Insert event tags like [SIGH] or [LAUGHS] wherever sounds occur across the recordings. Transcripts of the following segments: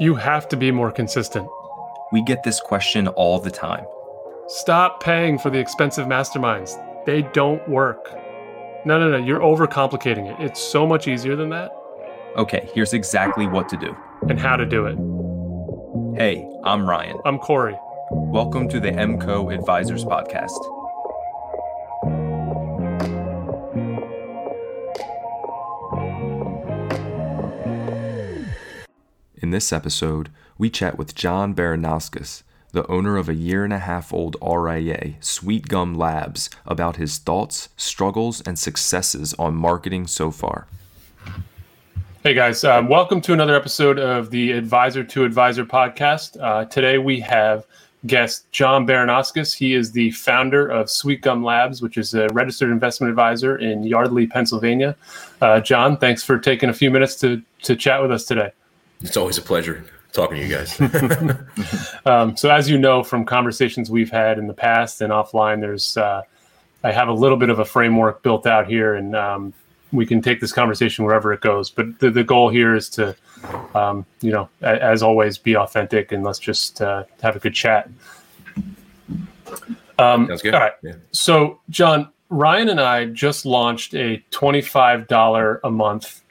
You have to be more consistent. We get this question all the time. Stop paying for the expensive masterminds. They don't work. No, no, no. You're overcomplicating it. It's so much easier than that. Okay, here's exactly what to do and how to do it. Hey, I'm Ryan. I'm Corey. Welcome to the MCO Advisors Podcast. In this episode, we chat with John Baranauskas, the owner of a year and a half old RIA, Sweet Gum Labs, about his thoughts, struggles, and successes on marketing so far. Hey guys, um, welcome to another episode of the Advisor to Advisor podcast. Uh, today we have guest John Baranauskas. He is the founder of Sweet Gum Labs, which is a registered investment advisor in Yardley, Pennsylvania. Uh, John, thanks for taking a few minutes to to chat with us today. It's always a pleasure talking to you guys. [LAUGHS] um, so, as you know from conversations we've had in the past and offline, there's uh, I have a little bit of a framework built out here, and um, we can take this conversation wherever it goes. But the, the goal here is to, um, you know, a, as always, be authentic and let's just uh, have a good chat. Um, Sounds good. All right. Yeah. So, John, Ryan and I just launched a twenty-five dollar a month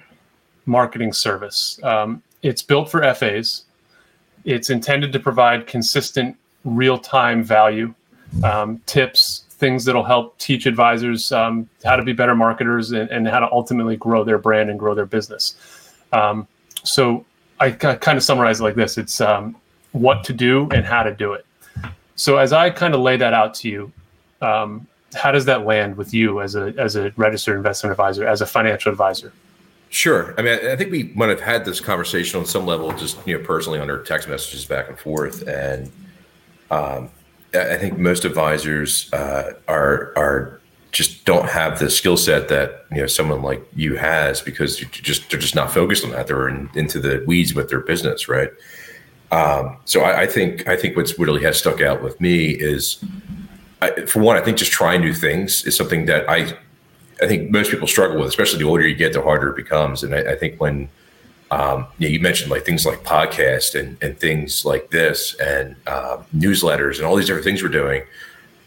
marketing service. Um, it's built for FAs. It's intended to provide consistent, real-time value, um, tips, things that'll help teach advisors um, how to be better marketers and, and, how to ultimately grow their brand and grow their business. Um, so I kind of summarize it like this: it's um, what to do and how to do it. So as I kind of lay that out to you, um, how does that land with you as a as a registered investment advisor, as a financial advisor? Sure. I mean, I think we might have had this conversation on some level, just you know, personally under text messages back and forth, and um, I think most advisors uh, are are just don't have the skill set that you know someone like you has because you just they're just not focused on that. They're in, into the weeds with their business, right? Um, so I, I, think I think what's really has stuck out with me is, I, for one, I think just trying new things is something that I I think most people struggle with, especially the older you get, the harder it becomes. And I, I think when um, you, mentioned like things like podcast and, and things like this and uh, newsletters and all these different things we're doing.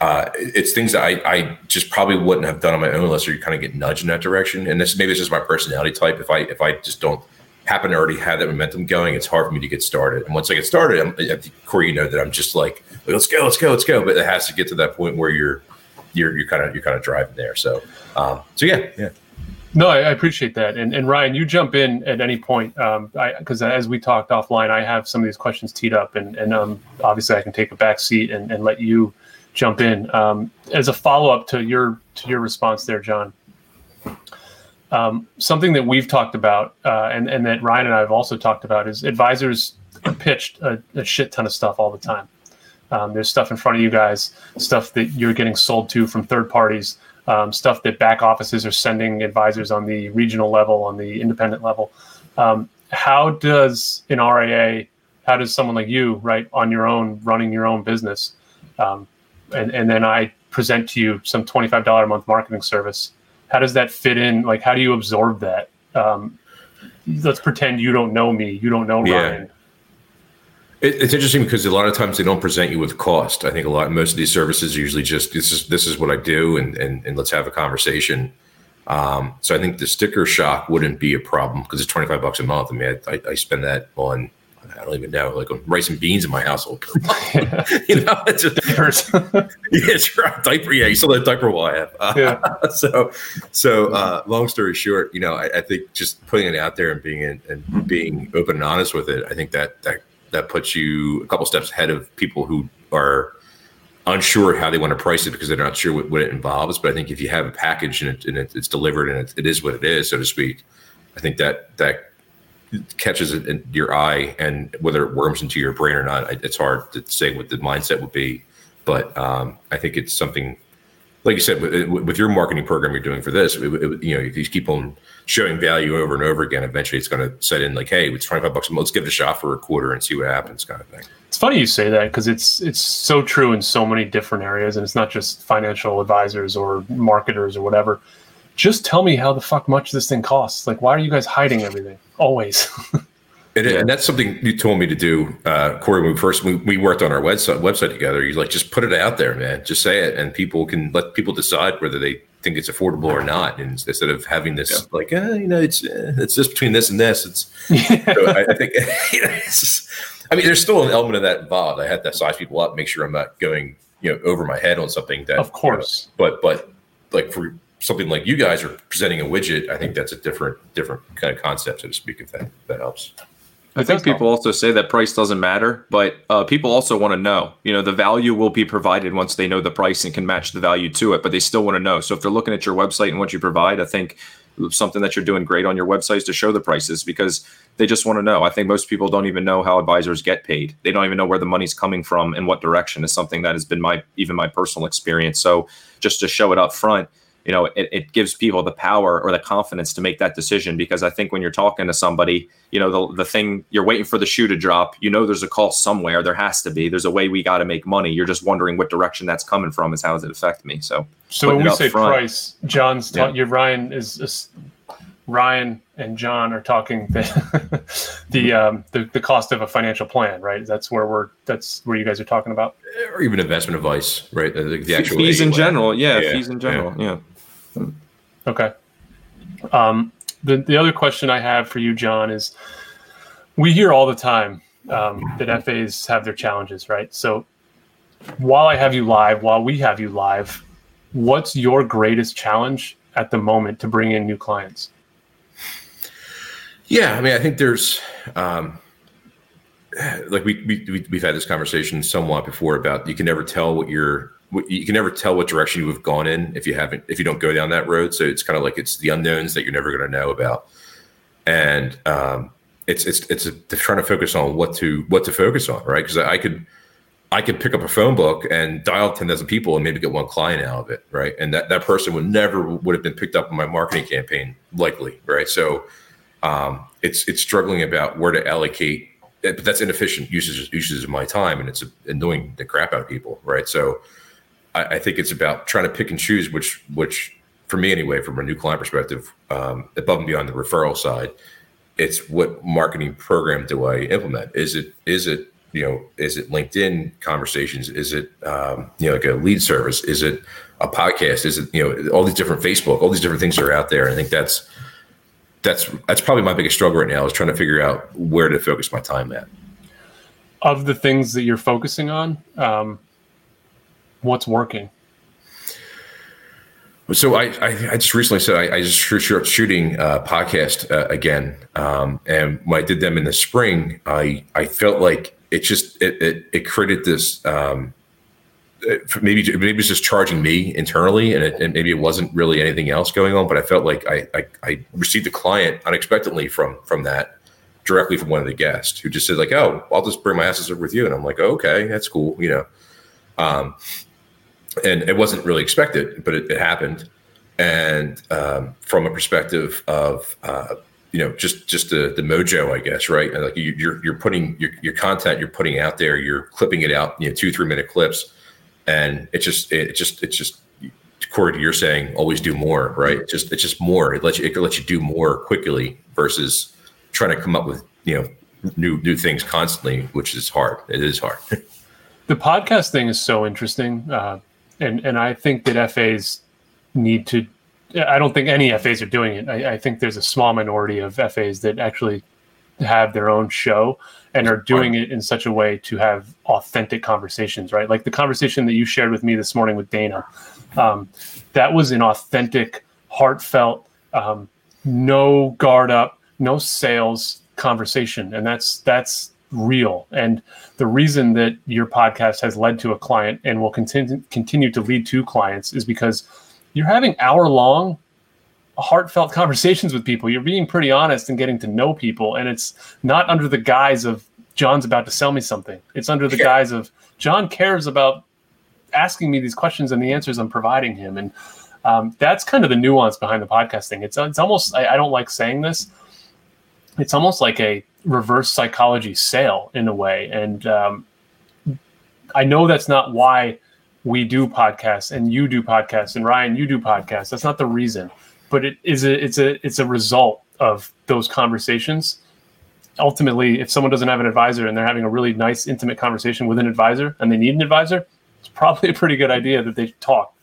Uh, it's things that I, I, just probably wouldn't have done on my own unless you kind of get nudged in that direction. And this maybe it's just my personality type. If I if I just don't happen to already have that momentum going, it's hard for me to get started. And once I get started, I'm, Corey, you know that I'm just like, let's go, let's go, let's go. But it has to get to that point where you're you're you're kind of you're kind of driving there. So um, so yeah, yeah. No, I, I, appreciate that. And, and Ryan, you jump in at any point because um, as we talked offline, I have some of these questions teed up, and, and um, obviously I can take a back seat and, and let you jump in um, as a follow up to your to your response there, John. Um, something that we've talked about uh, and and that Ryan and I have also talked about is advisors pitched a, a shit ton of stuff all the time. Um, there's stuff in front of you guys, stuff that you're getting sold to from third parties um, stuff that back offices are sending advisors on the regional level, on the independent level. Um, how does an RIA, how does someone like you, right, on your own, running your own business, um, and, and then I present to you some $25 a month marketing service, how does that fit in? Like, how do you absorb that? Um, let's pretend you don't know me, you don't know yeah. It, it's interesting because a lot of times they don't present you with cost. I think a lot, most of these services are usually just this is this is what I do, and and, and let's have a conversation. Um, so I think the sticker shock wouldn't be a problem because it's twenty five bucks a month. I mean, I, I, spend that on I don't even know like on rice and beans in my household. [LAUGHS] you know, [LAUGHS] it's just diapers. [LAUGHS] yeah, it's right. Diaper. Yeah, you saw that diaper while I have. Uh, yeah. so, so uh, long story short, you know, I, I, think just putting it out there and being in, and being open and honest with it, I think that that that puts you a couple steps ahead of people who are unsure how they want to price it because they're not sure what, what it involves. But I think if you have a package and, it, and it, it's delivered and it, it is what it is, so to speak, I think that that catches your eye and whether it worms into your brain or not, it's hard to say what the mindset would be. But um, I think it's something, like you said, with, with, your marketing program you're doing for this, it, you know, you keep on showing value over and over again, eventually it's going to set in like, hey, it's 25 bucks a month. Let's give it a shot for a quarter and see what happens, kind of thing. It's funny you say that because it's it's so true in so many different areas, and it's not just financial advisors or marketers or whatever. Just tell me how the fuck much this thing costs. Like, why are you guys hiding everything always? [LAUGHS] And, yeah. and, that's something you told me to do, uh, Corey. When we first we, we worked on our website website together, you like just put it out there, man. Just say it, and people can let people decide whether they think it's affordable or not. And instead of having this yeah. like, eh, you know, it's eh, it's just between this and this. It's [LAUGHS] so I, I, think [LAUGHS] you know, just, I mean, there's still an element of that involved. I had to size people up, make sure I'm not going you know over my head on something that of course. You know, but but like for something like you guys are presenting a widget, I think that's a different different kind of concept, so to speak. If that that helps. I think people also say that price doesn't matter, but uh, people also want to know. You know, the value will be provided once they know the price and can match the value to it, but they still want to know. So if they're looking at your website and what you provide, I think something that you're doing great on your website is to show the prices because they just want to know. I think most people don't even know how advisors get paid. They don't even know where the money's coming from and what direction is something that has been my even my personal experience. So just to show it up front you know, it, it gives people the power or the confidence to make that decision. Because I think when you're talking to somebody, you know, the, the thing you're waiting for the shoe to drop, you know, there's a call somewhere. There has to be. There's a way we got to make money. You're just wondering what direction that's coming from. Is how does it affect me? So, so when we say front, price, John's yeah. your Ryan is, is Ryan and John are talking the [LAUGHS] the, um, the the cost of a financial plan, right? That's where we're that's where you guys are talking about, or even investment advice, right? The, the actual fees in general, yeah, yeah, fees in general, yeah. yeah. Okay. Um, the the other question I have for you, John, is we hear all the time um, that FAs have their challenges, right? So while I have you live, while we have you live, what's your greatest challenge at the moment to bring in new clients? Yeah, I mean, I think there's um, like we, we we've had this conversation somewhat before about you can never tell what you're you can never tell what direction you have gone in if you haven't if you don't go down that road. So it's kind of like it's the unknowns that you're never going to know about, and um, it's it's it's trying to focus on what to what to focus on, right? Because I could I could pick up a phone book and dial ten thousand people and maybe get one client out of it, right? And that that person would never would have been picked up in my marketing campaign, likely, right? So um, it's it's struggling about where to allocate. But that's inefficient uses uses of my time, and it's annoying the crap out of people, right? So I, I, think it's about trying to pick and choose which which for me anyway, from a new client perspective, um, above and beyond the referral side, it's what marketing program do I implement? Is it is it you know is it LinkedIn conversations? Is it um, you know like a lead service? Is it a podcast? Is it you know all these different Facebook? All these different things are out there. I think that's that's that's probably my biggest struggle right now is trying to figure out where to focus my time at. Of the things that you're focusing on, um, what's working? So I, I, I, just recently said I, I just started shooting a podcast uh, again, um, and when I did them in the spring, I I felt like it just it it, it created this um, maybe maybe it's just charging me internally, and, it, and, maybe it wasn't really anything else going on, but I felt like I, I I received a client unexpectedly from from that directly from one of the guests who just said like, oh, I'll just bring my asses over with you, and I'm like, oh, okay, that's cool, you know. Um, and it wasn't really expected, but it, it happened. And um, from a perspective of uh, you know just just the the mojo, I guess, right? Like you, you're you're putting your, your content, you're putting out there, you're clipping it out, you know, two three minute clips, and it just it just it's just Corey, you're saying always do more, right? Just it's just more. It lets you it lets you do more quickly versus trying to come up with you know new new things constantly, which is hard. It is hard. [LAUGHS] the podcast thing is so interesting. Uh, and and I think that FAs need to. I don't think any FAs are doing it. I, I, think there's a small minority of FAs that actually have their own show and are doing it in such a way to have authentic conversations, right? Like the conversation that you shared with me this morning with Dana. Um, that was an authentic, heartfelt, um, no guard up, no sales conversation, and that's that's real. And the reason that your podcast has led to a client and will continue continue to lead to clients is because you're having hour long heartfelt conversations with people. You're being pretty honest and getting to know people and it's not under the guise of John's about to sell me something. It's under the guise of John cares about asking me these questions and the answers I'm providing him. And um, that's kind of the nuance behind the podcasting. It's it's almost I, I don't like saying this. It's almost like a reverse psychology sale in a way. And um, I know that's not why we do podcasts and you do podcasts and Ryan, you do podcasts. That's not the reason, but it is a, it's a, it's a result of those conversations. ultimately, if someone doesn't have an advisor and they're having a really nice, intimate conversation with an advisor and they need an advisor, it's probably a pretty good idea that they talk.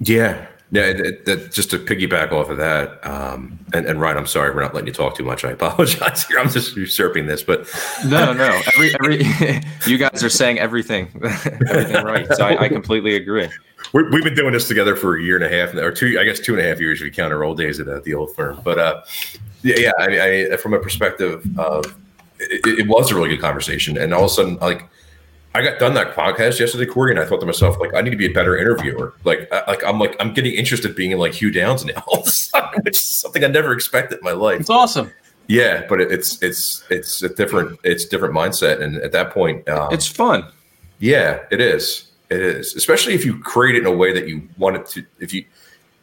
Yeah. Yeah, that, that, just to piggyback off of that, um, and, and Ryan, I'm sorry we're not letting you talk too much. I apologize here. I'm just usurping this, but no, no, every every [LAUGHS] you guys are saying everything, [LAUGHS] everything right. So I, I completely agree. we have been doing this together for a year and a half, or two, I guess, two and a half years if you count our old days at, the old firm. But uh, yeah, yeah, I, I, from a perspective of it, it was a really good conversation, and all of a sudden, like I got done that podcast yesterday, Corey, and I thought to myself, like, I need to be a better interviewer. Like, I, like I'm like I'm getting interested being in like Hugh Downs now, [LAUGHS] which is something I never expected in my life. It's awesome. Yeah, but it, it's it's it's a different it's different mindset, and at that point, um, it's fun. Yeah, it is. It is, especially if you create it in a way that you want it to. If you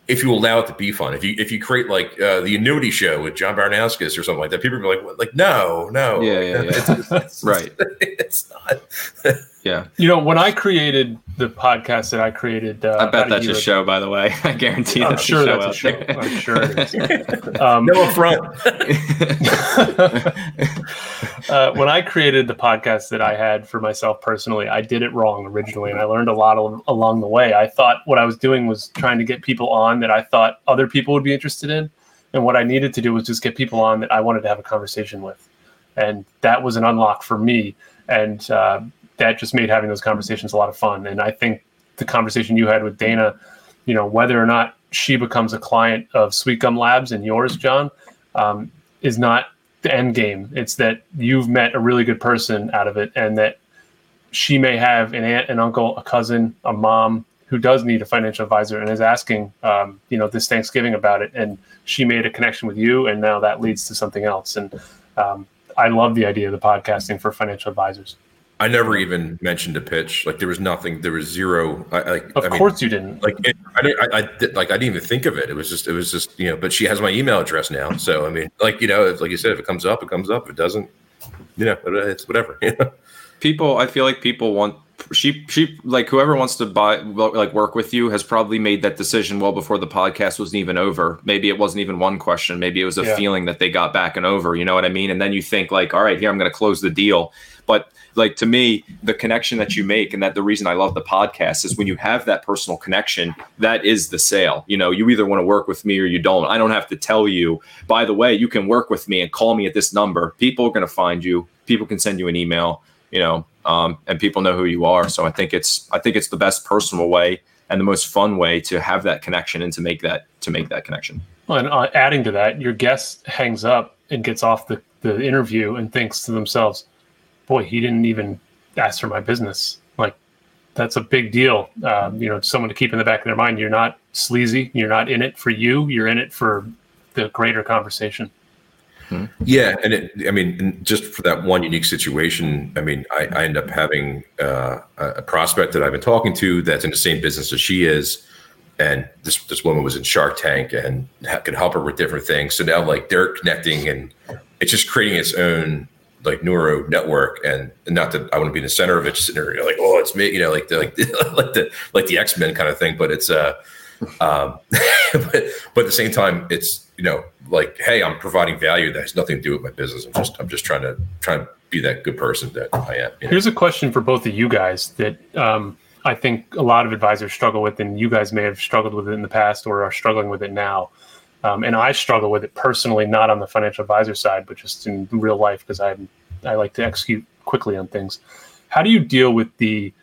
if you allow it to be fun. If you if you create like uh, the annuity show with John Baranauskas or something like that, people are like, like no, no, yeah, yeah, [LAUGHS] yeah. It's, it's, it's, right. [LAUGHS] It's not. [LAUGHS] yeah, you know, when I created the podcast that I created, uh, I bet that's a show. By the way, [LAUGHS] I guarantee. I'm sure that's a show. There. I'm sure it is. [LAUGHS] Um, no front. [LAUGHS] uh, when I created the podcast that I had for myself personally, I did it wrong originally, and I learned a lot of, along the way. I thought what I was doing was trying to get people on that I thought other people would be interested in, and what I needed to do was just get people on that I wanted to have a conversation with, and that was an unlock for me, and uh, that just made having those conversations a lot of fun. And I think the conversation you had with Dana, you know, whether or not she becomes a client of Sweet Gum Labs and yours, John, um, is not the end game. It's that you've met a really good person out of it, and that she may have an aunt, an uncle, a cousin, a mom who does need a financial advisor and is asking, um, you know, this Thanksgiving about it. And she made a connection with you, and now that leads to something else. And um, I love the idea of the podcasting for financial advisors. I never even mentioned a pitch. Like there was nothing. There was zero. I, like of I course you didn't. Like it, I didn't. I, I did, like I didn't even think of it. It was just. It was just. You know. But she has my email address now. So I mean, like you know, like you said, if it comes up, it comes up. If it doesn't, you know, it's whatever. [LAUGHS] You know? People. I feel like people want. She. She. Like whoever wants to buy. Like work with you has probably made that decision well before the podcast wasn't even over. Maybe it wasn't even one question. Maybe it was a yeah. feeling that they got back and over. You know what I mean? And then you think like, all right, here I'm going to close the deal. But like to me, the connection that you make and that the reason I love the podcast is when you have that personal connection, that is the sale. You know, you either want to work with me or you don't. I don't have to tell you, by the way, you can work with me and call me at this number. People are going to find you. People can send you an email, you know, um, and people know who you are. So I think it's I think it's the best personal way and the most fun way to have that connection and to make that to make that connection. Well, and uh, adding to that, your guest hangs up and gets off the, the interview and thinks to themselves, boy, he didn't even ask for my business. Like, that's a big deal. Um, you know, someone to keep in the back of their mind. You're not sleazy. You're not in it for you. You're in it for the greater conversation. Hmm. Yeah, and it, I mean, just for that one unique situation, I mean, I, I end up having uh, a prospect that I've been talking to that's in the same business as she is, and this this woman was in Shark Tank and could help her with different things. So now, like, they're connecting, and it's just creating its own like neuro network and, not that I want to be in the center of it, just sitting there like, oh, it's me, you know, like the, like the, [LAUGHS] like the, like the X-Men kind of thing. But it's, uh, um, [LAUGHS] but, but at the same time, it's, you know, like, Hey, I'm providing value that has nothing to do with my business. I'm just, I'm just trying to try and be that good person that I am. You know? Here's a question for both of you guys that, um, I think a lot of advisors struggle with, and you guys may have struggled with it in the past or are struggling with it now. Um, and I struggle with it personally, not on the financial advisor side, but just in real life because I I like to execute quickly on things. How do you deal with the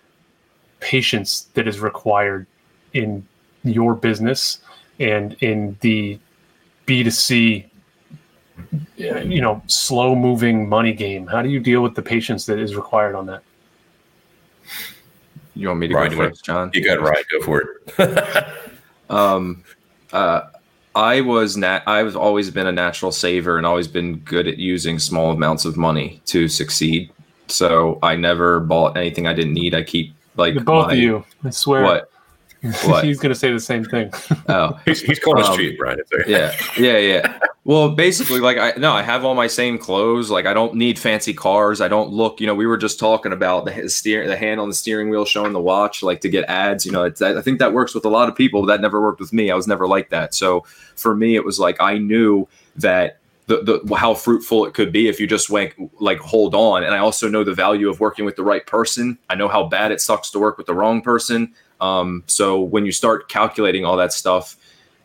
patience that is required in your business and in the B2C you know slow moving money game? How do you deal with the patience that is required on that? You want me to Ryan, go first john? You got right go for it. [LAUGHS] Um uh I was nat- I've always been a natural saver and always been good at using small amounts of money to succeed. So I never bought anything I didn't need. I keep like both my, of you. I swear. What? [LAUGHS] He's going to say the same thing. Oh, [LAUGHS] he's, he's calling um, us cheap, right? yeah, yeah, yeah. Well, basically, like I no, I have all my same clothes. Like I don't need fancy cars. I don't look. You know, we were just talking about the steer, the hand on the steering wheel showing the watch, like to get ads. You know, it's, I think that works with a lot of people. That never worked with me. I was never like that. So for me, it was like I knew that the, the how fruitful it could be if you just went like hold on. And I also know the value of working with the right person. I know how bad it sucks to work with the wrong person. Um, so when you start calculating all that stuff,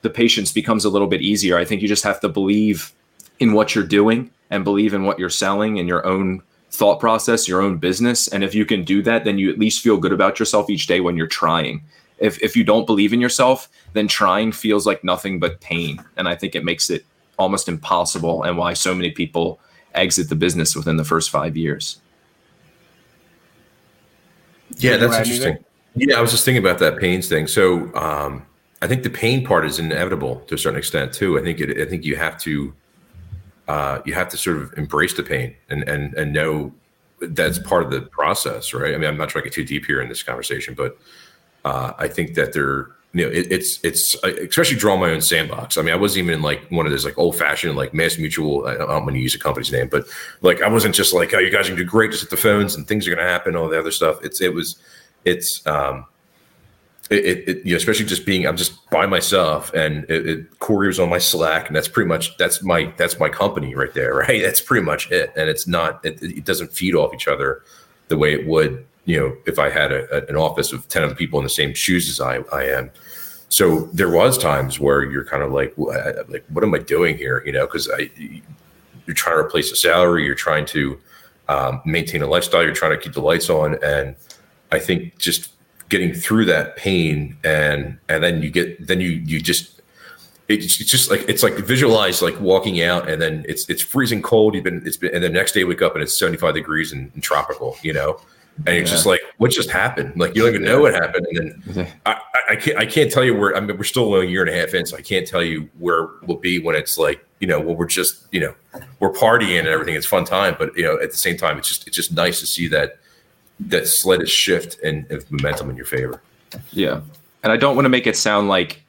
the patience becomes a little bit easier. I think you just have to believe in what you're doing and believe in what you're selling and your own thought process, your own business. And if you can do that, then you at least feel good about yourself each day when you're trying. If, if you don't believe in yourself, then trying feels like nothing but pain. And I think it makes it almost impossible and why so many people exit the business within the first five years. Yeah, that's interesting. Yeah, I was just thinking about that pains thing. So um, I think the pain part is inevitable to a certain extent too. I think it, I think you have to uh, you have to sort of embrace the pain and and and know that's part of the process, right? I mean, I'm not trying to get too deep here in this conversation, but uh, I think that there you know, it, it's it's especially draw my own sandbox. I mean, I wasn't even like one of those like old fashioned like Mass Mutual. I don't, want to use a company's name, but like I wasn't just like, oh, you guys are gonna do great, just hit the phones and things are gonna happen, all the other stuff. It's it was it's um it, it, you know, especially just being I'm just by myself and it, it was on my Slack and that's pretty much that's my that's my company right there, [LAUGHS] right? That's pretty much it, and it's not it, it doesn't feed off each other the way it would you know if I had a, a, an office of ten other people in the same shoes as I I am. So there was times where you're kind of like, like, what am I doing here? You know, because I, you're trying to replace a salary, you're trying to um, maintain a lifestyle, you're trying to keep the lights on, and I think just getting through that pain and and then you get then you you just it's, just like it's like visualize like walking out and then it's it's freezing cold. You've been it's been and the next day wake up and it's 75 degrees and, and tropical, you know? And it's yeah. just like what just happened? Like you don't even know what happened. And then I, I can't i can't tell you where i mean we're still a year and a half in so i can't tell you where we'll be when it's like you know when we're just you know we're partying and everything. It's fun time but you know at the same time it's just it's just nice to see that that slightest shift and momentum in your favor yeah and i don't want to make it sound like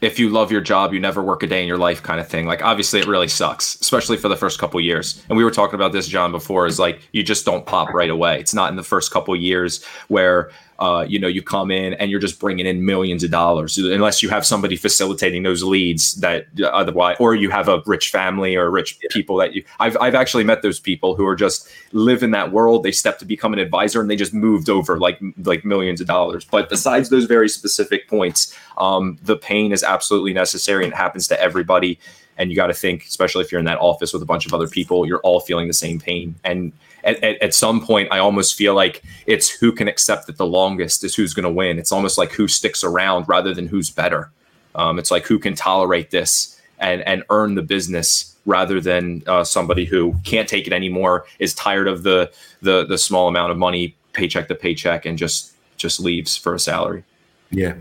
if you love your job, you never work a day in your life kind of thing. Like obviously it really sucks, especially for the first couple years. And we were talking about this, John, before is like you just don't pop right away. It's not in the first couple years where uh, you know, you come in and you're just bringing in millions of dollars, unless you have somebody facilitating those leads that otherwise, or you have a rich family or rich yeah. people that you. I've I've actually met those people who are just live in that world. They step to become an advisor and they just moved over like like millions of dollars. But besides those very specific points, um, the pain is absolutely necessary and it happens to everybody. And you got to think, especially if you're in that office with a bunch of other people, you're all feeling the same pain and at, at, at, some point, I almost feel like it's who can accept it the longest is who's going to win. It's almost like who sticks around rather than who's better. Um, it's like who can tolerate this and and earn the business rather than uh, somebody who can't take it anymore, is tired of the the the small amount of money, paycheck to paycheck, and just just leaves for a salary. Yeah.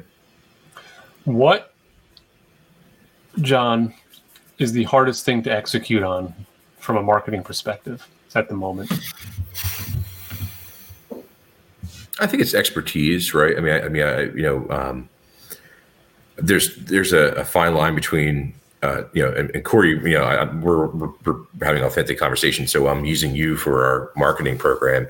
What, John, is the hardest thing to execute on from a marketing perspective? At the moment? I think it's expertise, right? I mean, I, I mean, I, you know, um, there's there's a, a, fine line between, uh, you know, and, and Corey, you know, I, we're, we're, we're having an authentic conversation, so I'm using you for our marketing program,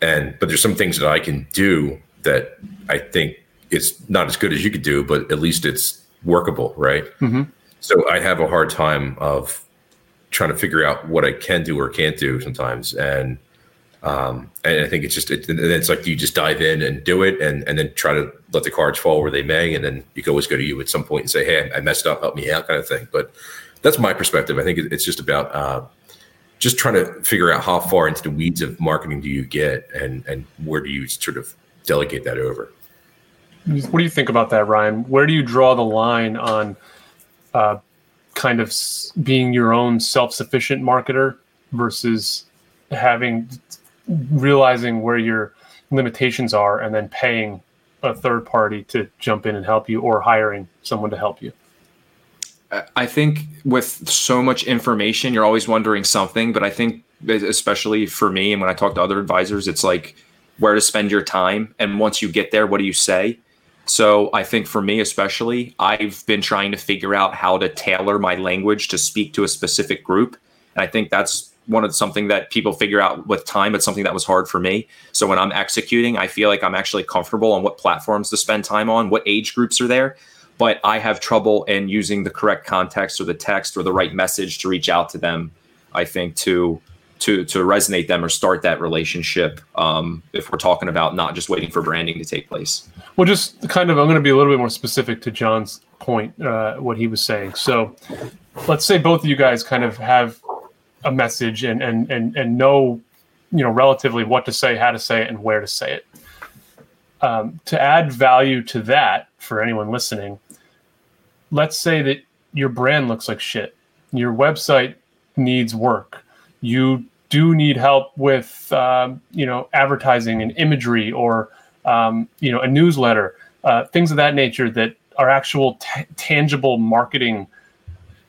and but there's some things that I can do that I think it's not as good as you could do, but at least it's workable, right? Mm-hmm. So I have a hard time of trying to figure out what I can do or can't do sometimes. And um, and I think it's just it, it's like you just dive in and do it, and and then try to let the cards fall where they may, and then you can always go to you at some point and say, "Hey, I messed up, help me out," kind of thing. But that's my perspective. I think it's just about uh, just trying to figure out how far into the weeds of marketing do you get, and and where do you sort of delegate that over. What do you think about that, Ryan? Where do you draw the line on uh, kind of being your own self-sufficient marketer versus having realizing where your limitations are and then paying a third party to jump in and help you or hiring someone to help you? I think with so much information you're always wondering something but i think especially for me and when i talk to other advisors it's like where to spend your time? And once you get there what do you say so I think for me, especially, I've been trying to figure out how to tailor my language to speak to a specific group. And I think that's one of something that people figure out with time, but something that was hard for me. So when I'm executing, I feel like I'm actually comfortable on what platforms to spend time on, what age groups are there. but I have trouble in using the correct context or the text or the right message to reach out to them. I think to to to resonate them or start that relationship. Um, if we're talking about not just waiting for branding to take place. Well, just kind of, I'm going to be a little bit more specific to John's point, uh, what he was saying. So, let's say both of you guys kind of have a message and and and and know, you know, relatively what to say, how to say it, and where to say it. Um, to add value to that for anyone listening, let's say that your brand looks like shit. Your website needs work. You do need help with, um, you know, advertising and imagery or, um, you know, a newsletter, uh, things of that nature that are actual t- tangible marketing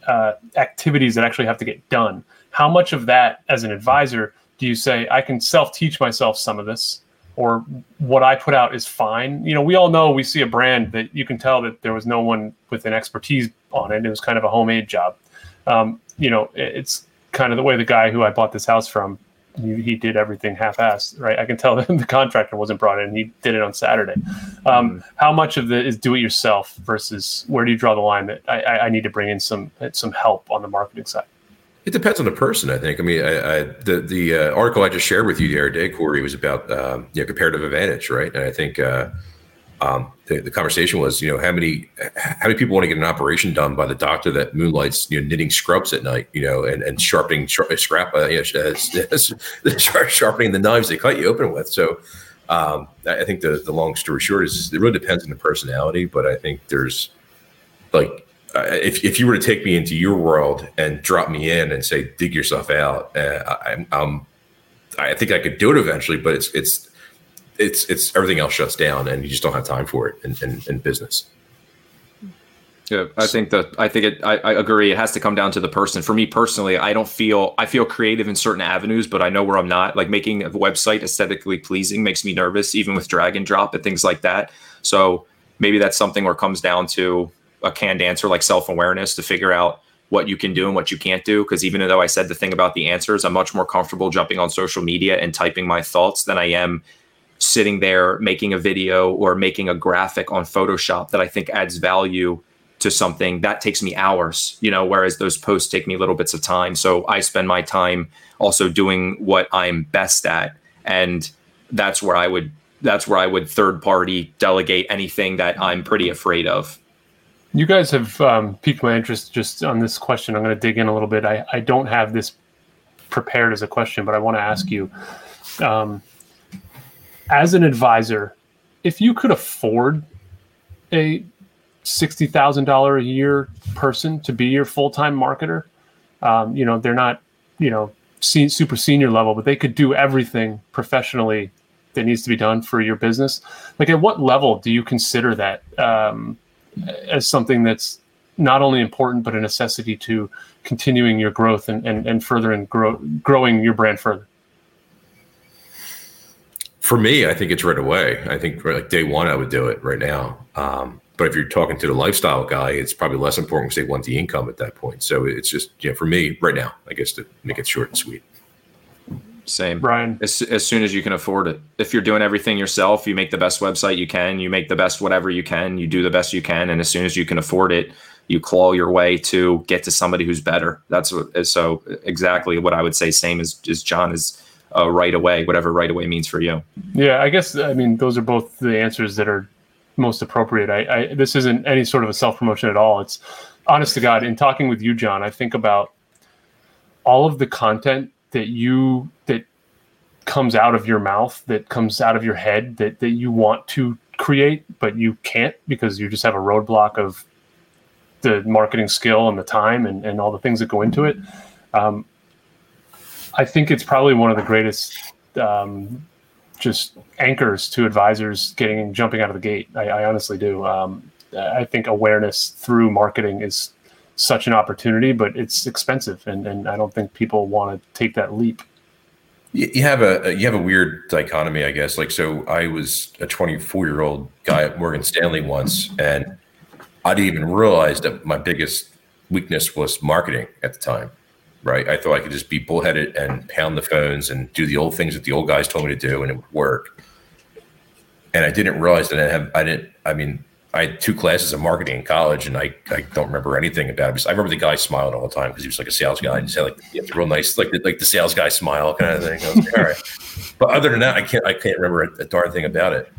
uh, activities that actually have to get done. How much of that, as an advisor, do you say I can self-teach myself some of this? or what I put out is fine. You know, we all know we see a brand that you can tell that there was no one with an expertise on it. It was kind of a homemade job. Um, you know, it's kind of the way the guy who I bought this house from, he, he did everything half-assed, right? I can tell [LAUGHS] the contractor wasn't brought in. He did it on Saturday. Um, mm. How much of the is do-it-yourself versus where do you draw the line that I, I need to bring in some some help on the marketing side? It depends on the person, I think. I mean, I, I, the the uh, article I just shared with you the other day, Corey, was about um, you know comparative advantage, right? And I think uh, um, the, the, conversation was, you know, how many how many people want to get an operation done by the doctor that moonlights, you know, knitting scrubs at night, you know, and, and sharpening scrap, uh, know, [LAUGHS] sharpening the knives they cut you open with. So um, I think the the long story short is it really depends on the personality, but I think there's like uh, if, if you were to take me into your world and drop me in and say dig yourself out, uh, I, I'm, I think I could do it eventually, but it's it's it's it's everything else shuts down and you just don't have time for it in, in, in business. Yeah, I think that I think it. I, I, agree. It has to come down to the person. For me personally, I don't feel I feel creative in certain avenues, but I know where I'm not. Like making a website aesthetically pleasing makes me nervous, even with drag and drop and things like that. So maybe that's something where it comes down to a canned answer like self awareness to figure out what you can do and what you can't do. Because even though I said the thing about the answers, I'm much more comfortable jumping on social media and typing my thoughts than I am sitting there making a video or making a graphic on Photoshop that I think adds value to something that takes me hours, you know, whereas those posts take me little bits of time. So I spend my time also doing what I'm best at. And that's where I would that's where I would third party delegate anything that I'm pretty afraid of. You guys have um, piqued my interest just on this question. I'm going to dig in a little bit. I, I don't have this prepared as a question, but I want to ask you um, as an advisor, if you could afford a $60,000 a year person to be your full time marketer, um, you know, they're not, you know, super senior level, but they could do everything professionally that needs to be done for your business. Like, at what level do you consider that? Um, as something that's not only important but a necessity to continuing your growth and and, and grow, growing your brand further for me i think it's right away i think like day one i would do it right now um, but if you're talking to the lifestyle guy it's probably less important because they want the income at that point so it's just yeah for me right now i guess to make it short and sweet same. Brian. As, as soon as you can afford it. If you're doing everything yourself, you make the best website you can, you make the best whatever you can, you do the best you can. And as soon as you can afford it, you claw your way to get to somebody who's better. That's what, so exactly what I would say. Same as, as John is uh, right away, whatever right away means for you. Yeah, I guess, I mean, those are both the answers that are most appropriate. I, I this isn't any sort of a self promotion at all. It's honest to God, in talking with you, John, I think about all of the content that you that comes out of your mouth that comes out of your head that that you want to create but you can't because you just have a roadblock of the marketing skill and the time and, and all the things that go into it um, i think it's probably one of the greatest um, just anchors to advisors getting jumping out of the gate i, I honestly do um, i think awareness through marketing is such an opportunity, but it's expensive, and, and I don't think people want to take that leap. You have a you have a weird dichotomy, I guess. Like, so I was a 24 year old guy at Morgan Stanley once, and I didn't even realize that my biggest weakness was marketing at the time. Right? I thought I could just be bullheaded and pound the phones and do the old things that the old guys told me to do, and it would work. And I didn't realize that I have I didn't. I mean, I had two classes of marketing in college, and I, I don't remember anything about it. I remember the guy smiling all the time because he was like a sales guy. And he said like the real nice, like the, like the sales guy smile kind of thing. Like, all right, [LAUGHS] but other than that, I can't I can't remember a, a darn thing about it.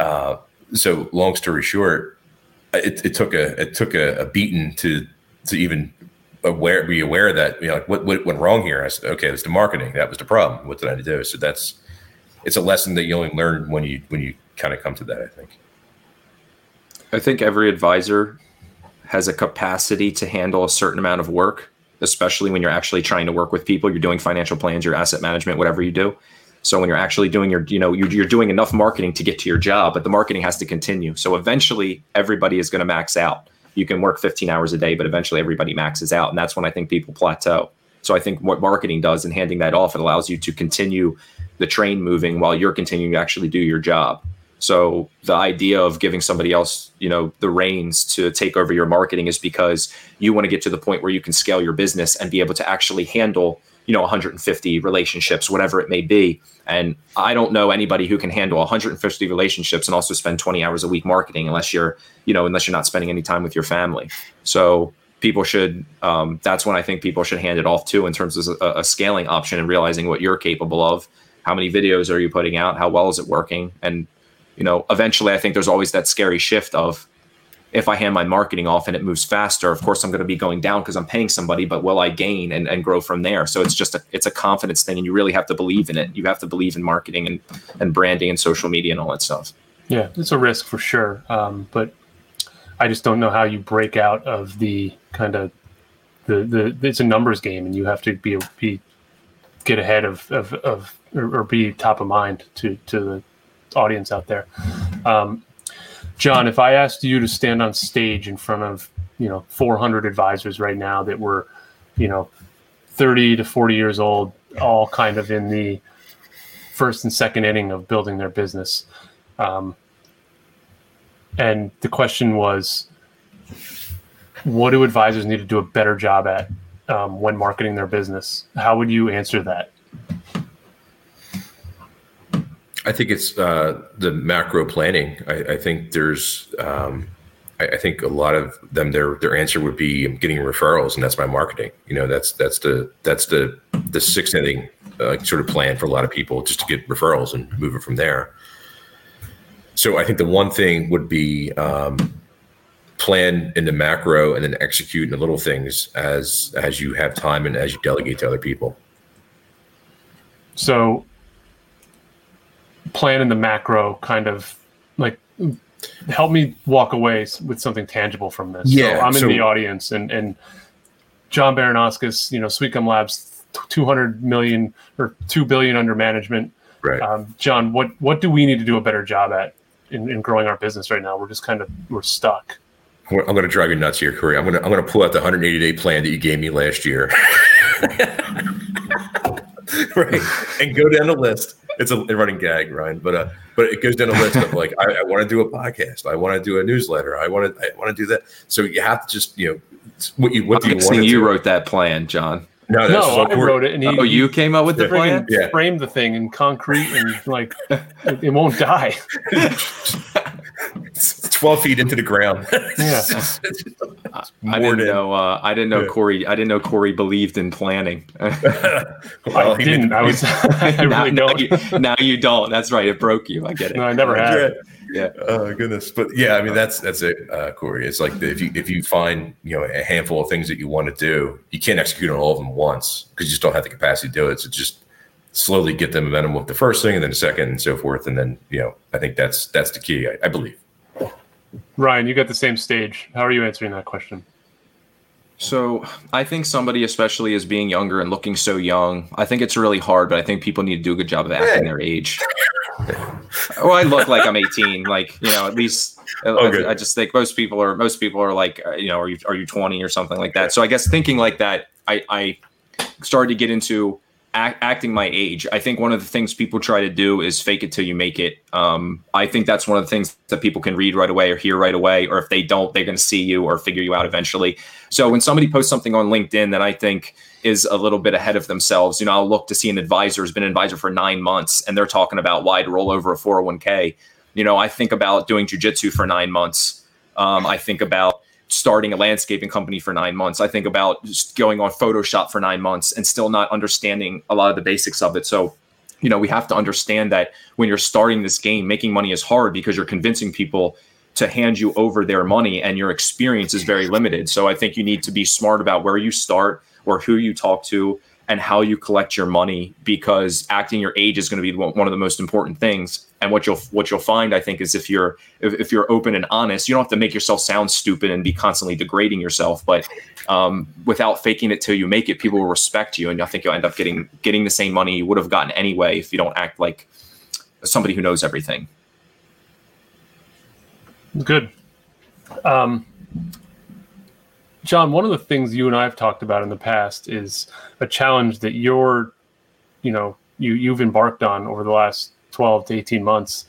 Uh, so long story short, it, it took a it took a, a beating to to even aware be aware that you know like what, what went wrong here. I said, okay, it was the marketing. That was the problem. What did I do? So that's it's a lesson that you only learn when you when you kind of come to that. I think. I think every advisor has a capacity to handle a certain amount of work, especially when you're actually trying to work with people. You're doing financial plans, your asset management, whatever you do. So when you're actually doing your, you know, you're, you're doing enough marketing to get to your job, but the marketing has to continue. So eventually, everybody is going to max out you can work 15 hours a day, but eventually everybody maxes out. And that's when I think people plateau. So I think what marketing does and handing that off, it allows you to continue the train moving while you're continuing to actually do your job. So the idea of giving somebody else, you know, the reins to take over your marketing is because you want to get to the point where you can scale your business and be able to actually handle you know 150 relationships whatever it may be. And i don't know anybody who can handle 150 relationships and also spend 20 hours a week marketing unless you're you know unless you're not spending any time with your family. So people should um, that's when i think people should hand it off to in terms of a, a scaling option and realizing what you're capable of. How many videos are you putting out? How well is it working? And you know eventually i think there's always that scary shift of if I hand my marketing off and it moves faster, of course I'm going to be going down because I'm paying somebody, but will I gain and, and grow from there? So it's just a, it's a confidence thing and you really have to believe in it. You have to believe in marketing and, and branding and social media and all that stuff. Yeah, it's a risk for sure. Um, but I just don't know how you break out of the kind of the, the, it's a numbers game and you have to be, be, get ahead of, of, of or, or be top of mind to, to the audience out there. Um, John, if I asked you to stand on stage in front of, you know, 400 advisors right now that were, you know, 30 to 40 years old, all kind of in the first and second inning of building their business. Um, and the question was, what do advisors need to do a better job at um, when marketing their business? How would you answer that? I think it's uh, the macro planning. I, I think there's, um, I, I, think a lot of them their their answer would be I'm getting referrals, and that's my marketing. You know, that's that's the that's the the six inning uh, sort of plan for a lot of people just to get referrals and move it from there. So I think the one thing would be um, plan in the macro and then execute in the little things as as you have time and as you delegate to other people. So plan in the macro kind of like help me walk away with something tangible from this. Yeah, so I'm in so, the audience and and John Baranauskas, you know, Sweet Gum Labs, 200 million or 2 billion under management. Right. Um, John, what what do we need to do a better job at in, in growing our business right now? We're just kind of we're stuck. I'm going to drive you nuts here, Corey. I'm going to I'm going to pull out the 180 day plan that you gave me last year. [LAUGHS] [LAUGHS] right, and go down the list it's a running gag, Ryan. But uh, but it goes down a list of like, I, I want to do a podcast, I want to do a newsletter, I want to I want to do that. So you have to just you know what you what I'm do you want? You wrote that plan, John. No, no, I wrote it, and he, oh, you came up with the plan. Yeah. framed the thing in concrete, and like it, it won't die. [LAUGHS] [LAUGHS] it's 12 feet into the ground. [LAUGHS] yeah. I didn't know. Uh, I didn't know yeah. Corey. I didn't know Corey believed in planning. [LAUGHS] well, I didn't. I was. [LAUGHS] I now, really now, you, now, you, don't. That's right. It broke you. I get it. No, I never had. Yeah. Oh goodness. But yeah, I mean that's that's it, uh, Corey. It's like if you if you find you know a handful of things that you want to do, you can't execute on all of them once because you just don't have the capacity to do it. So just slowly get the momentum with the first thing and then the second and so forth. And then, you know, I think that's that's the key, I, I believe. Ryan, you got the same stage. How are you answering that question? So I think somebody, especially as being younger and looking so young, I think it's really hard, but I think people need to do a good job of acting their age. well, I look like I'm 18, like, you know, at least oh, I, I, just think most people are, most people are like, uh, you know, are you, are you 20 or something like that? So I guess thinking like that, I, I started to get into act, acting my age. I think one of the things people try to do is fake it till you make it. Um, I think that's one of the things that people can read right away or hear right away, or if they don't, they're going to see you or figure you out eventually. So when somebody posts something on LinkedIn that I think is a little bit ahead of themselves, you know, I'll look to see an advisor has been an advisor for nine months and they're talking about why to roll over a 401k. You know, I think about doing jujitsu for nine months Um, I think about starting a landscaping company for nine months. I think about just going on Photoshop for nine months and still not understanding a lot of the basics of it. So, you know, we have to understand that when you're starting this game, making money is hard because you're convincing people to hand you over their money and your experience is very limited. So I think you need to be smart about where you start or who you talk to and how you collect your money because acting your age is going to be one of the most important things and what you'll what you'll find i think is if you're if, if you're open and honest you don't have to make yourself sound stupid and be constantly degrading yourself but um, without faking it till you make it people will respect you and i think you'll end up getting getting the same money you would have gotten anyway if you don't act like somebody who knows everything. Good. Um, John, one of the things you and I have talked about in the past is a challenge that you're, you know, you you've embarked on over the last 12 to 18 months.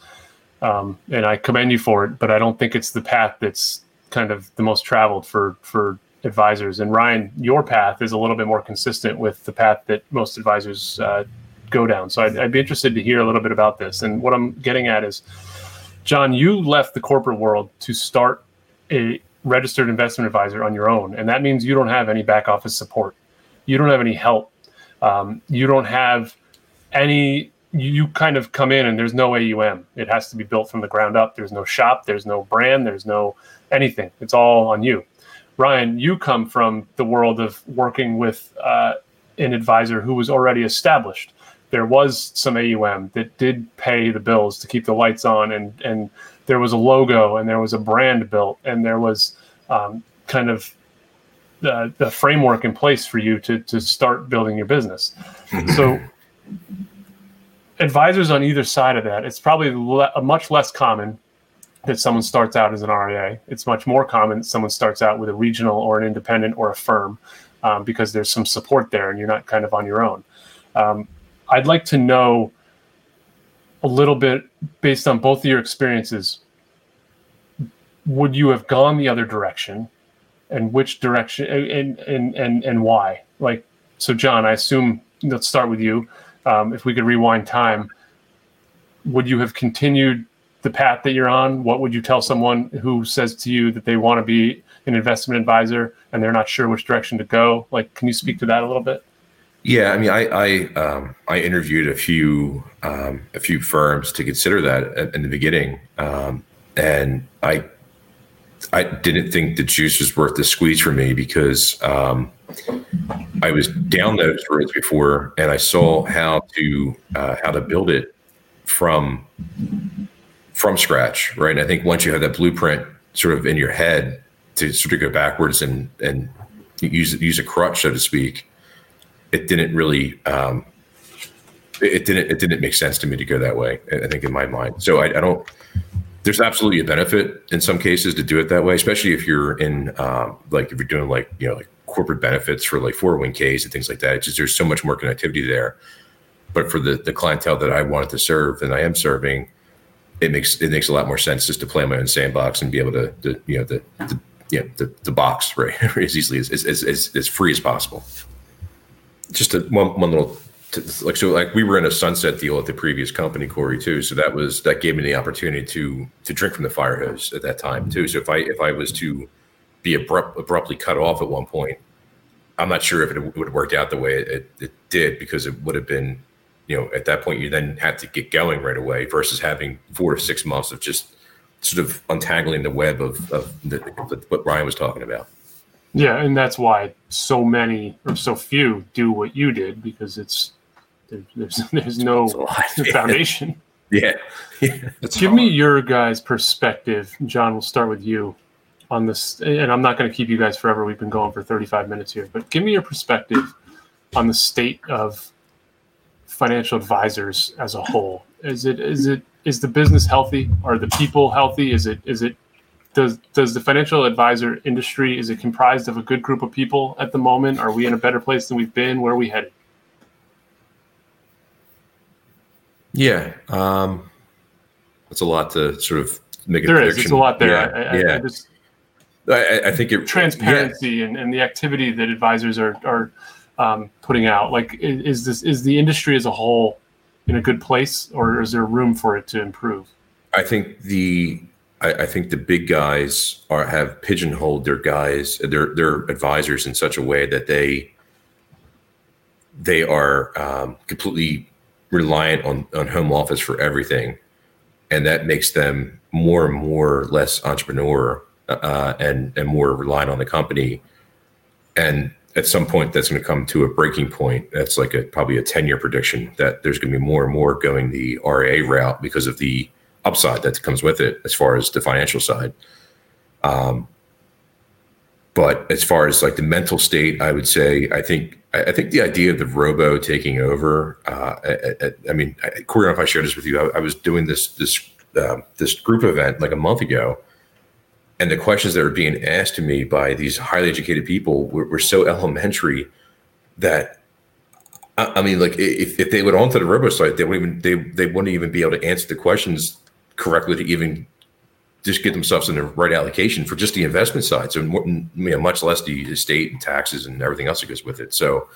Um, and I commend you for it, but I don't think it's the path that's kind of the most traveled for for advisors. And Ryan, your path is a little bit more consistent with the path that most advisors uh, go down. So I'd, I'd be interested to hear a little bit about this. And what I'm getting at is, John, you left the corporate world to start a registered investment advisor on your own. And that means you don't have any back office support. You don't have any help. Um, you don't have any, you, kind of come in and there's no AUM. It has to be built from the ground up. There's no shop, there's no brand, there's no anything. It's all on you. Ryan, you come from the world of working with uh, an advisor who was already established. There was some AUM that did pay the bills to keep the lights on and, and there was a logo and there was a brand built and there was um, kind of the, the framework in place for you to, to start building your business. [LAUGHS] So advisors on either side of that, it's probably le- much less common that someone starts out as an RIA. It's much more common that someone starts out with a regional or an independent or a firm um, because there's some support there and you're not kind of on your own. Um, I'd like to know a little bit based on both of your experiences would you have gone the other direction and which direction and and and, and why like so john i assume let's start with you um, if we could rewind time would you have continued the path that you're on? What would you tell someone who says to you that they want to be an investment advisor and they're not sure which direction to go? Like can you speak to that a little bit? Yeah, I mean, I I, um, I interviewed a few um, a few firms to consider that in the beginning, um, and I I didn't think the juice was worth the squeeze for me because um, I was down those roads before, and I saw how to uh, how to build it from from scratch, right? And I think once you have that blueprint sort of in your head to sort of go backwards and and use use a crutch, so to speak it didn't really um, it didn't it didn't make sense to me to go that way. I think in my mind. So I, I don't. There's absolutely a benefit in some cases to do it that way, especially if you're in um, like if you're doing like you know like corporate benefits for like 401ks and things like that. It's just there's so much more connectivity there. But for the the clientele that I wanted to serve and I am serving, it makes it makes a lot more sense just to play my own sandbox and be able to, to you know the, the you know the, the box [LAUGHS] right [LAUGHS] as easily as as, as as free as possible just a, one, one little like so like we were in a sunset deal at the previous company corey too so that was that gave me the opportunity to to drink from the fire hose at that time too so if i if i was to be abrupt, abruptly cut off at one point i'm not sure if it would have worked out the way it, it did because it would have been you know at that point you then had to get going right away versus having four to six months of just sort of untangling the web of, of the, what ryan was talking about yeah, and that's why so many or so few do what you did because it's there, there's [LAUGHS] there's no [LAUGHS] foundation. Yeah. yeah. Give hard. me your guys' perspective. John, we'll start with you on this. And I'm not going to keep you guys forever. We've been going for 35 minutes here, but give me your perspective on the state of financial advisors as a whole. Is it is it is the business healthy? Are the people healthy? Is it is it does does the financial advisor industry is it comprised of a good group of people at the moment? Are we in a better place than we've been? Where are we headed? Yeah, um, that's a lot to sort of make. A there is. It's a lot there. Yeah, I, yeah. I, just, I, I, think it transparency yeah. and, and the activity that advisors are are um, putting out. Like, is this is the industry as a whole in a good place, or is there room for it to improve? I think the I, I, think the big guys are have pigeonholed their guys, their their advisors in such a way that they they are um, completely reliant on on home office for everything, and that makes them more and more less entrepreneur uh, and and more reliant on the company. And at some point, that's going to come to a breaking point. That's like a probably a ten year prediction that there's going to be more and more going the RIA route because of the upside that comes with it as far as the financial side. Um, but as far as like the mental state, I would say I think I think the idea of the robo taking over. Uh, I, I, I mean, Corey, if I shared this with you, I, I was doing this this uh, this group event like a month ago, and the questions that were being asked to me by these highly educated people were, were so elementary that I, mean, like if, if they went onto the robo site, they wouldn't even they they wouldn't even be able to answer the questions correctly to even just get themselves in the right allocation for just the investment side. So you know, much less the estate and taxes and everything else that goes with it. So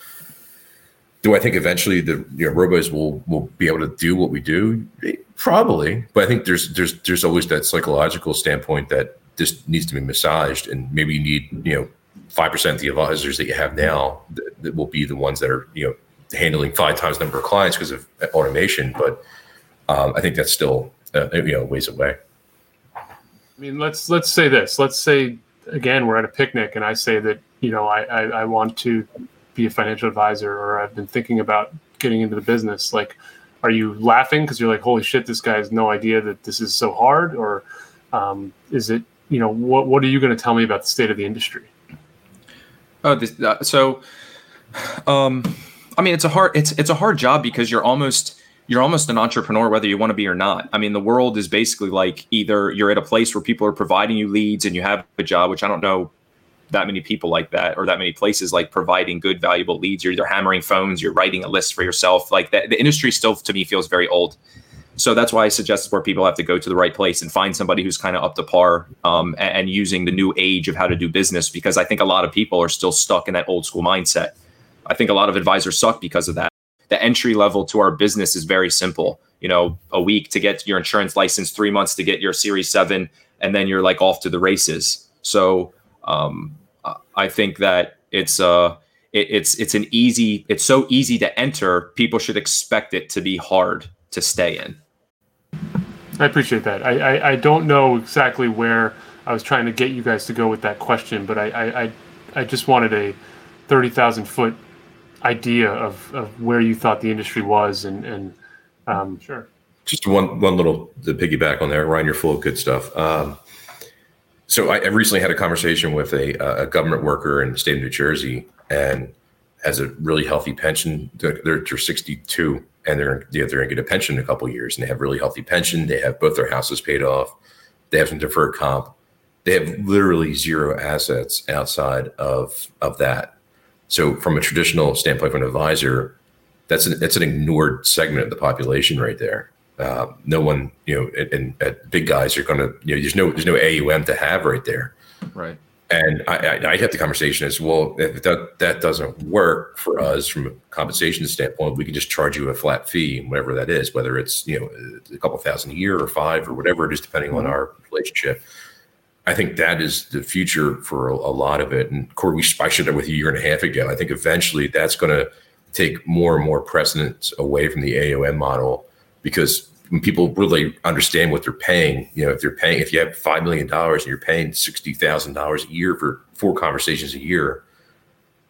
do I think eventually the you know, robos will will be able to do what we do? Probably, but I think there's there's there's always that psychological standpoint that this needs to be massaged, and maybe you need you know five percent of the advisors that you have now that, that, will be the ones that are you know handling five times the number of clients because of automation. But um, I think that's still uh, you know ways away. I mean, let's let's say this. Let's say again we're at a picnic, and I say that you know I, I, I want to be a financial advisor, or I've been thinking about getting into the business. Like, are you laughing because you're like, holy shit, this guy has no idea that this is so hard, or um, is it you know what what are you going to tell me about the state of the industry? Oh, this, uh, so um, I mean, it's a hard it's it's a hard job because you're almost you're almost an entrepreneur whether you want to be or not. I mean, the world is basically like either you're at a place where people are providing you leads and you have a job, which I don't know that many people like that or that many places like providing good valuable leads. You're either hammering phones, you're writing a list for yourself. Like the, the industry still to me feels very old. So that's why I suggest where people have to go to the right place and find somebody who's kind of up to par um, and, and using the new age of how to do business. Because I think a lot of people are still stuck in that old school mindset. I think a lot of advisors suck because of that the entry level to our business is very simple. You know, a week to get your insurance license, three months to get your Series Seven, and then you're like off to the races. So um, I think that it's uh it, it's it's an easy it's so easy to enter. People should expect it to be hard to stay in. I appreciate that. I, I, I don't know exactly where I was trying to get you guys to go with that question, but I I, I, I just wanted a thirty thousand foot idea of, of where you thought the industry was and and um, sure just one one little the piggyback on there ryan you're full of good stuff um, so I, I, recently had a conversation with a, a, government worker in the state of new jersey and has a really healthy pension they're, they're 62 and they're they're going to get a pension in a couple years and they have really healthy pension they have both their houses paid off they have some deferred comp they have literally zero assets outside of of that so, from a traditional standpoint, from an advisor, that's an, that's an ignored segment of the population right there. Uh, no one, you know, and, and big guys are going to, you know, there's no there's no AUM to have right there. Right. And I, I, I had the conversation as well. If that that doesn't work for us from a compensation standpoint, we can just charge you a flat fee, whatever that is, whether it's you know a couple thousand a year or five or whatever it is, depending mm-hmm. on our relationship. I think that is the future for a, a lot of it. And Corey, we, I shared that with you a year and a half ago. I think eventually that's going to take more and more precedence away from the AUM model because when people really understand what they're paying, you know, if they're paying, if you have $5 million and you're paying $60,000 a year for four conversations a year,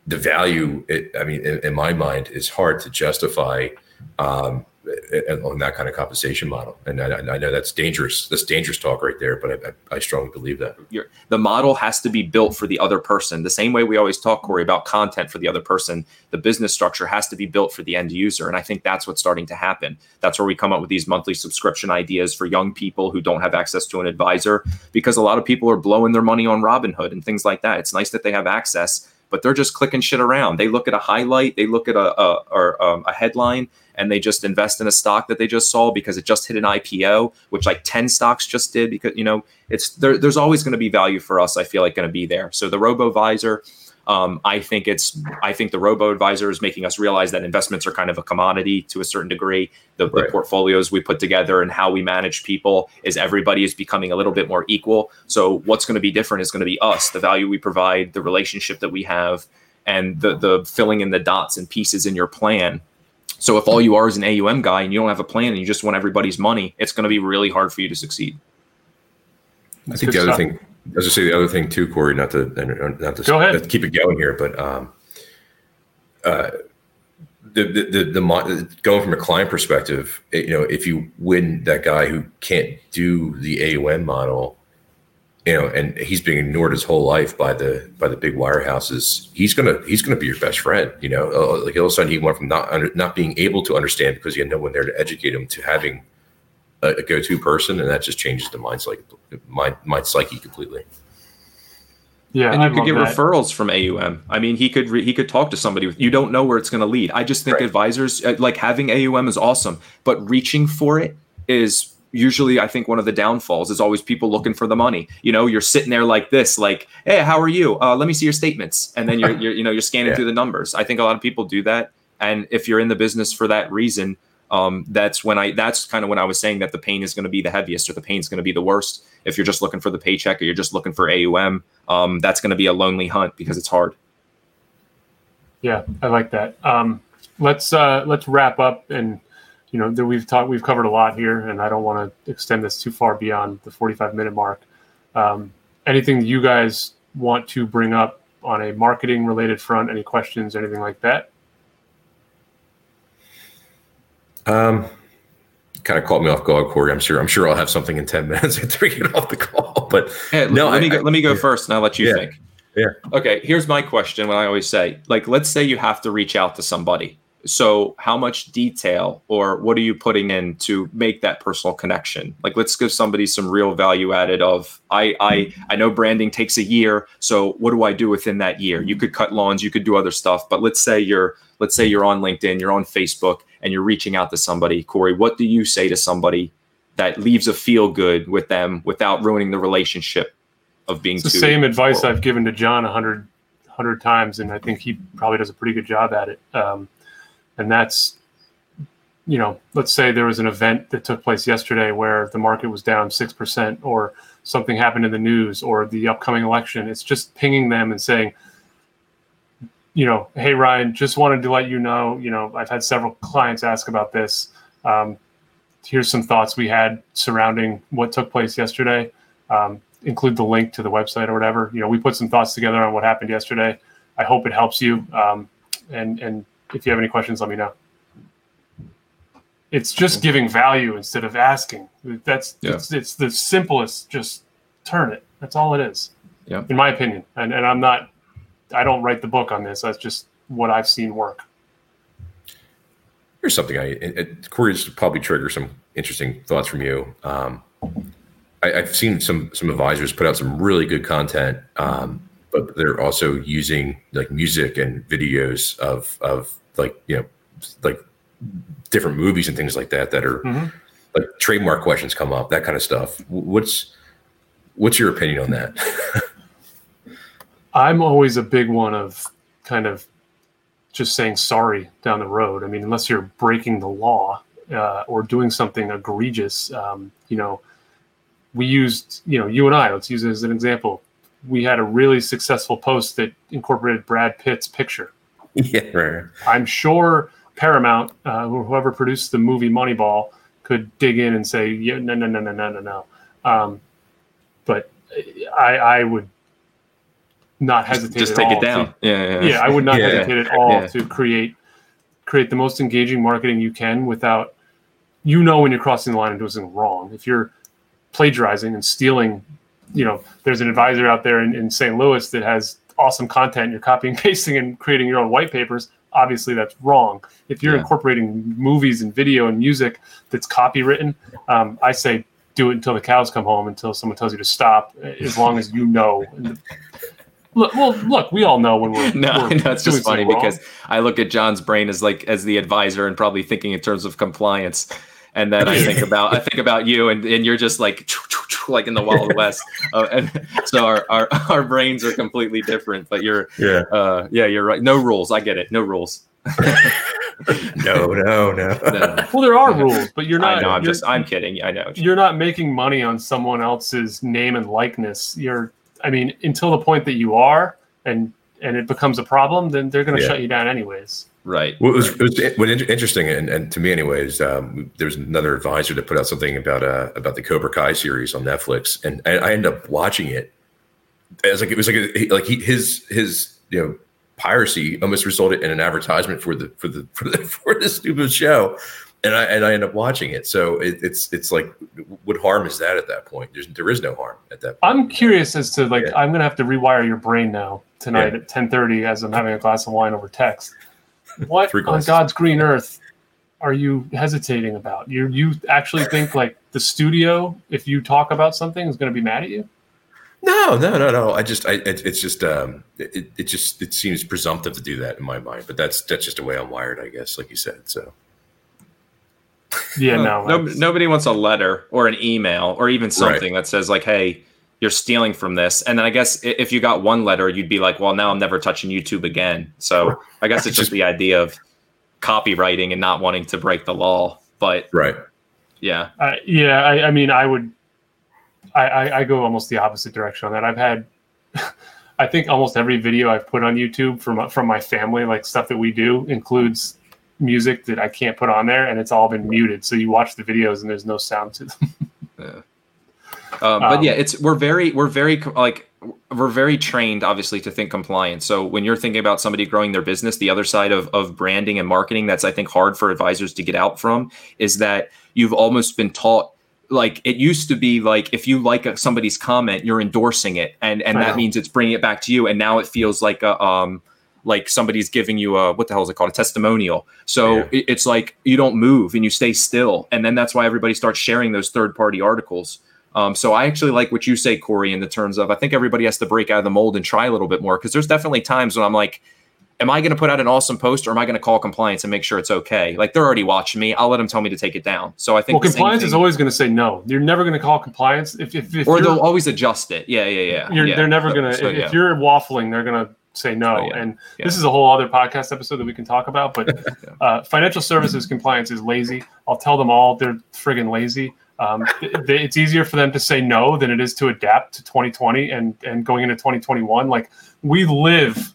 the value, it, I mean, in, in, my mind, is hard to justify um, on that kind of compensation model. And I, I, know that's dangerous. That's dangerous talk right there, but I, I strongly believe that. You're, the model has to be built for the other person. The same way we always talk, Corey, about content for the other person, the business structure has to be built for the end user. And I think that's what's starting to happen. That's where we come up with these monthly subscription ideas for young people who don't have access to an advisor, because a lot of people are blowing their money on Robinhood and things like that. It's nice that they have access but they're just clicking shit around. They look at a highlight, they look at a, a or um, a headline, and they just invest in a stock that they just saw because it just hit an IPO, which like 10 stocks just did because, you know, it's there, there's always going to be value for us. I feel like going to be there. So the RoboVisor, Um, I think it's I think the robo advisor is making us realize that investments are kind of a commodity to a certain degree. The, right. the, portfolios we put together and how we manage people is everybody is becoming a little bit more equal. So what's going to be different is going to be us, the value we provide, the relationship that we have, and the the filling in the dots and pieces in your plan. So if all you are is an AUM guy and you don't have a plan and you just want everybody's money, it's going to be really hard for you to succeed. I think the other thing as I say, the other thing too, Corey, not to not to, Go ahead. keep it going here, but um, uh, the, the, the the going from a client perspective, you know, if you win that guy who can't do the AUM model, you know, and he's being ignored his whole life by the by the big wirehouses, he's gonna he's gonna be your best friend. You know, uh, like all of a sudden he went from not under, not being able to understand because he had no one there to educate him to having a, a go-to person, and that just changes the mind like mind, mind psyche completely. Yeah, and you I could get that. referrals from AUM. I mean, he could re- he could talk to somebody. With, you don't know where it's going to lead. I just think right. advisors uh, like having AUM is awesome, but reaching for it is usually I think one of the downfalls is always people looking for the money. You know, you're sitting there like this, like, hey, how are you? Uh, let me see your statements, and then you're, [LAUGHS] you're you know you're scanning yeah. through the numbers. I think a lot of people do that, and if you're in the business for that reason, um, that's when I that's kind of when I was saying that the pain is going to be the heaviest or the pain is going to be the worst. If you're just looking for the paycheck or you're just looking for AUM, um, that's going to be a lonely hunt because it's hard. Yeah, I like that. Um, let's uh, let's wrap up and you know that we've talked we've covered a lot here and I don't want to extend this too far beyond the 45 minute mark. Um, anything you guys want to bring up on a marketing related front? Any questions, anything like that? Um, kind of caught me off guard, Corey. I'm sure. I'm sure I'll have something in ten [LAUGHS] minutes after we get off the call. But no, let I, me go, I, let me go yeah. first, and I'll let you yeah. think. Yeah. Okay. Here's my question. What I always say, like, let's say you have to reach out to somebody. So, how much detail or what are you putting in to make that personal connection? Like, let's give somebody some real value added. Of I I I know branding takes a year. So, what do I do within that year? You could cut lawns, you could do other stuff, but let's say you're let's say you're on LinkedIn, you're on Facebook, and you're reaching out to somebody, Corey, what do you say to somebody that leaves a feel good with them without ruining the relationship of being it's the same advice I've given to John a hundred hundred times, and I think he probably does a pretty good job at it. Um, and that's, you know, let's say there was an event that took place yesterday where the market was down six percent, or something happened in the news, or the upcoming election. It's just pinging them and saying, you know, hey Ryan, just wanted to let you know, you know, I've had several clients ask about this. Um, here's some thoughts we had surrounding what took place yesterday. Um, include the link to the website or whatever. You know, we put some thoughts together on what happened yesterday. I hope it helps you. Um, and and if you have any questions, let me know. It's just giving value instead of asking. That's yeah. it's, it's the simplest. Just turn it. That's all it is. Yeah. In my opinion, and and I'm not I don't write the book on this. That's just what I've seen work. Here's something I it, it, Corey's probably trigger some interesting thoughts from you. Um, I, have seen some some advisors put out some really good content, um, but they're also using like music and videos of of like you know like different movies and things like that that are mm-hmm. like trademark questions come up, that kind of stuff. What's what's your opinion on that? [LAUGHS] I'm always a big one of kind of just saying sorry down the road. I mean, unless you're breaking the law uh, or doing something egregious, um, you know, we used, you know, you and I, let's use it as an example. We had a really successful post that incorporated Brad Pitt's picture. [LAUGHS] Yeah, right. I'm sure Paramount, uh, whoever produced the movie Moneyball, could dig in and say, yeah, no, no, no, no, no, no, no. Um, but I, I would not hesitate. Just, take it down. To, yeah, yeah, yeah. I would not yeah, hesitate at all yeah. to create create the most engaging marketing you can without you know when you're crossing the line and doing something wrong. If you're plagiarizing and stealing, you know, there's an advisor out there in, in St. Louis that has awesome content. You're copying, [LAUGHS] pasting, and creating your own white papers. Obviously, that's wrong. If you're yeah. incorporating movies and video and music that's copywritten, um, I say do it until the cows come home, until someone tells you to stop, as long as you know. Look, well, look, we all know when we're. [LAUGHS] no, we're no, it's just funny because I look at John's brain as like as the advisor and probably thinking in terms of compliance, and then I think about I think about you and and you're just like like in the Wild [LAUGHS] West. Uh, and so our, our our brains are completely different. But you're Yeah. uh, yeah, you're right. No rules. I get it. No rules. [LAUGHS] No, no, no. No. Well, there are rules, but you're not. I know. I'm just. I'm kidding. I know. you're not making money on someone else's name and likeness. You're, I mean, until the point that you are, and and it becomes a problem, then they're going to Yeah. shut you down anyways. Right. What was, it was what inter- interesting, and, and to me, anyways, um, there was another advisor that put out something about uh, about the Cobra Kai series on Netflix, and I, I ended up watching it. It was like it was like a, like he, his his you know piracy almost resulted in an advertisement for the for the [LAUGHS] for the for this stupid show, and I and I ended up watching it. So it, it's it's like what harm is that at that point? There's there is no harm at that. point. I'm curious as to like Yeah. I'm going to have to rewire your brain now tonight Yeah. at 10:30 as I'm having a glass of wine over text. [LAUGHS] What on. God's green earth are you hesitating about? You you actually think like the studio, if you talk about something, is going to be mad at you? No, no, no, no. I just, I, it, it's just, um, it, it just, it seems presumptive to do that in my mind. But that's that's just the way I'm wired, I guess, like you said. So Yeah, no. no, nobody wants a letter or an email or even something that says like, "Hey, you're stealing from this." And then I guess if you got one letter, you'd be like, "Well, now I'm never touching YouTube again." So I guess it's [LAUGHS] just the idea of copywriting and not wanting to break the law. But right, yeah, Uh, yeah, I, I mean, I would, I, I, I go almost the opposite direction on that. I've had, [LAUGHS] I think almost every video I've put on YouTube from from my family, like stuff that we do, includes music that I can't put on there, and it's all been muted. So you watch the videos and there's no sound to them. [LAUGHS] Uh, but Um, yeah, it's we're very we're very like we're very trained obviously to think compliance. So when you're thinking about somebody growing their business, the other side of of branding and marketing that's I think hard for advisors to get out from is that you've almost been taught like it used to be like if you like a, somebody's comment, you're endorsing it, and and that means it's bringing it back to you. And now it feels like a um like somebody's giving you a what the hell is it called a testimonial. So Yeah. it- it's like you don't move and you stay still, and then that's why everybody starts sharing those third party articles. Um, so I actually like what you say, Corey, in the terms of I think everybody has to break out of the mold and try a little bit more because there's definitely times when I'm like, am I going to put out an awesome post or am I going to call compliance and make sure it's okay? Like they're already watching me. I'll let them tell me to take it down. So I think Well, compliance is always going to say no. You're never going to call compliance if if, if or they'll always adjust it. Yeah, yeah, yeah. you're, yeah. they're never going to. So, if, yeah. if you're waffling, they're going to say no. Oh, yeah. And Yeah. this is a whole other podcast episode that we can talk about. But [LAUGHS] uh, financial services compliance is lazy. I'll tell them all they're friggin' lazy. Um, it's easier for them to say no than it is to adapt to 2020 and and going into 2021. Like we live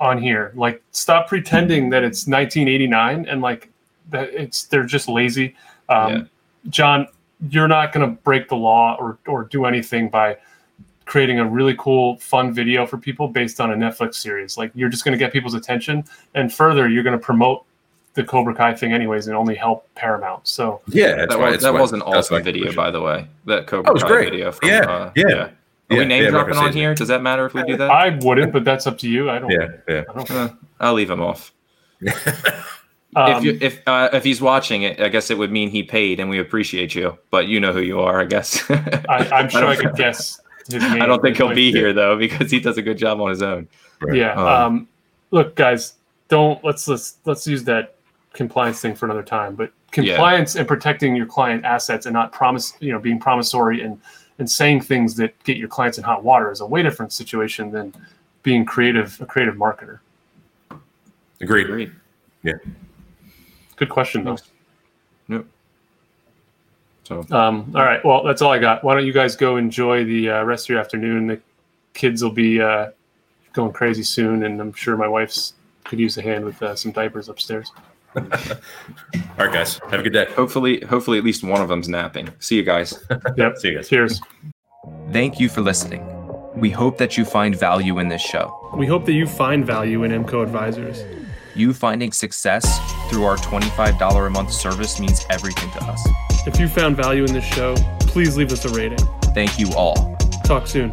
on here. Like stop pretending that it's 1989 and like that it's they're just lazy. Um, Yeah. John, you're not going to break the law or or do anything by creating a really cool, fun video for people based on a Netflix series. Like you're just going to get people's attention, and further, you're going to promote the Cobra Kai thing anyways, and only help Paramount. So yeah, that's that why. was, that's that why- was an awesome my video, by the way. That Cobra That was Kai great. video. From, Yeah, uh, yeah. Are Yeah, we name yeah, dropping on here? Does that matter if we do that? I wouldn't, but that's up to you. I don't. Yeah, yeah. I don't Uh, I'll leave him off. um, [LAUGHS] if you, if uh, if he's watching it, I guess it would mean he paid, and we appreciate you. But you know who you are, I guess. [LAUGHS] I, I'm sure I, don't- could guess. [LAUGHS] His name I don't think he'll Like, be here though because he does a good job on his own. Right. Yeah. Um, Um, look, guys, don't let's let's let's use that compliance thing for another time. But compliance and protecting your client assets and not promise, you know, being promissory and and saying things that get your clients in hot water is a way different situation than being creative, a creative marketer. Agreed. Agreed. Yeah. Good question though. Yep. So Um, all right. Well, that's all I got. Why don't you guys go enjoy the uh, rest of your afternoon? The kids will be uh, going crazy soon, and I'm sure my wife's could use a hand with uh, some diapers upstairs. [LAUGHS] All right, guys. Have a good day. hopefully, hopefully at least one of them's napping. See you guys. [LAUGHS] Yep. See you guys. Cheers. Thank you for listening. We hope that you find value in this show. We hope that you find value in MCO Advisors. You finding success through our $25 a month service means everything to us. If you found value in this show, please leave us a rating. Thank you all. Talk soon.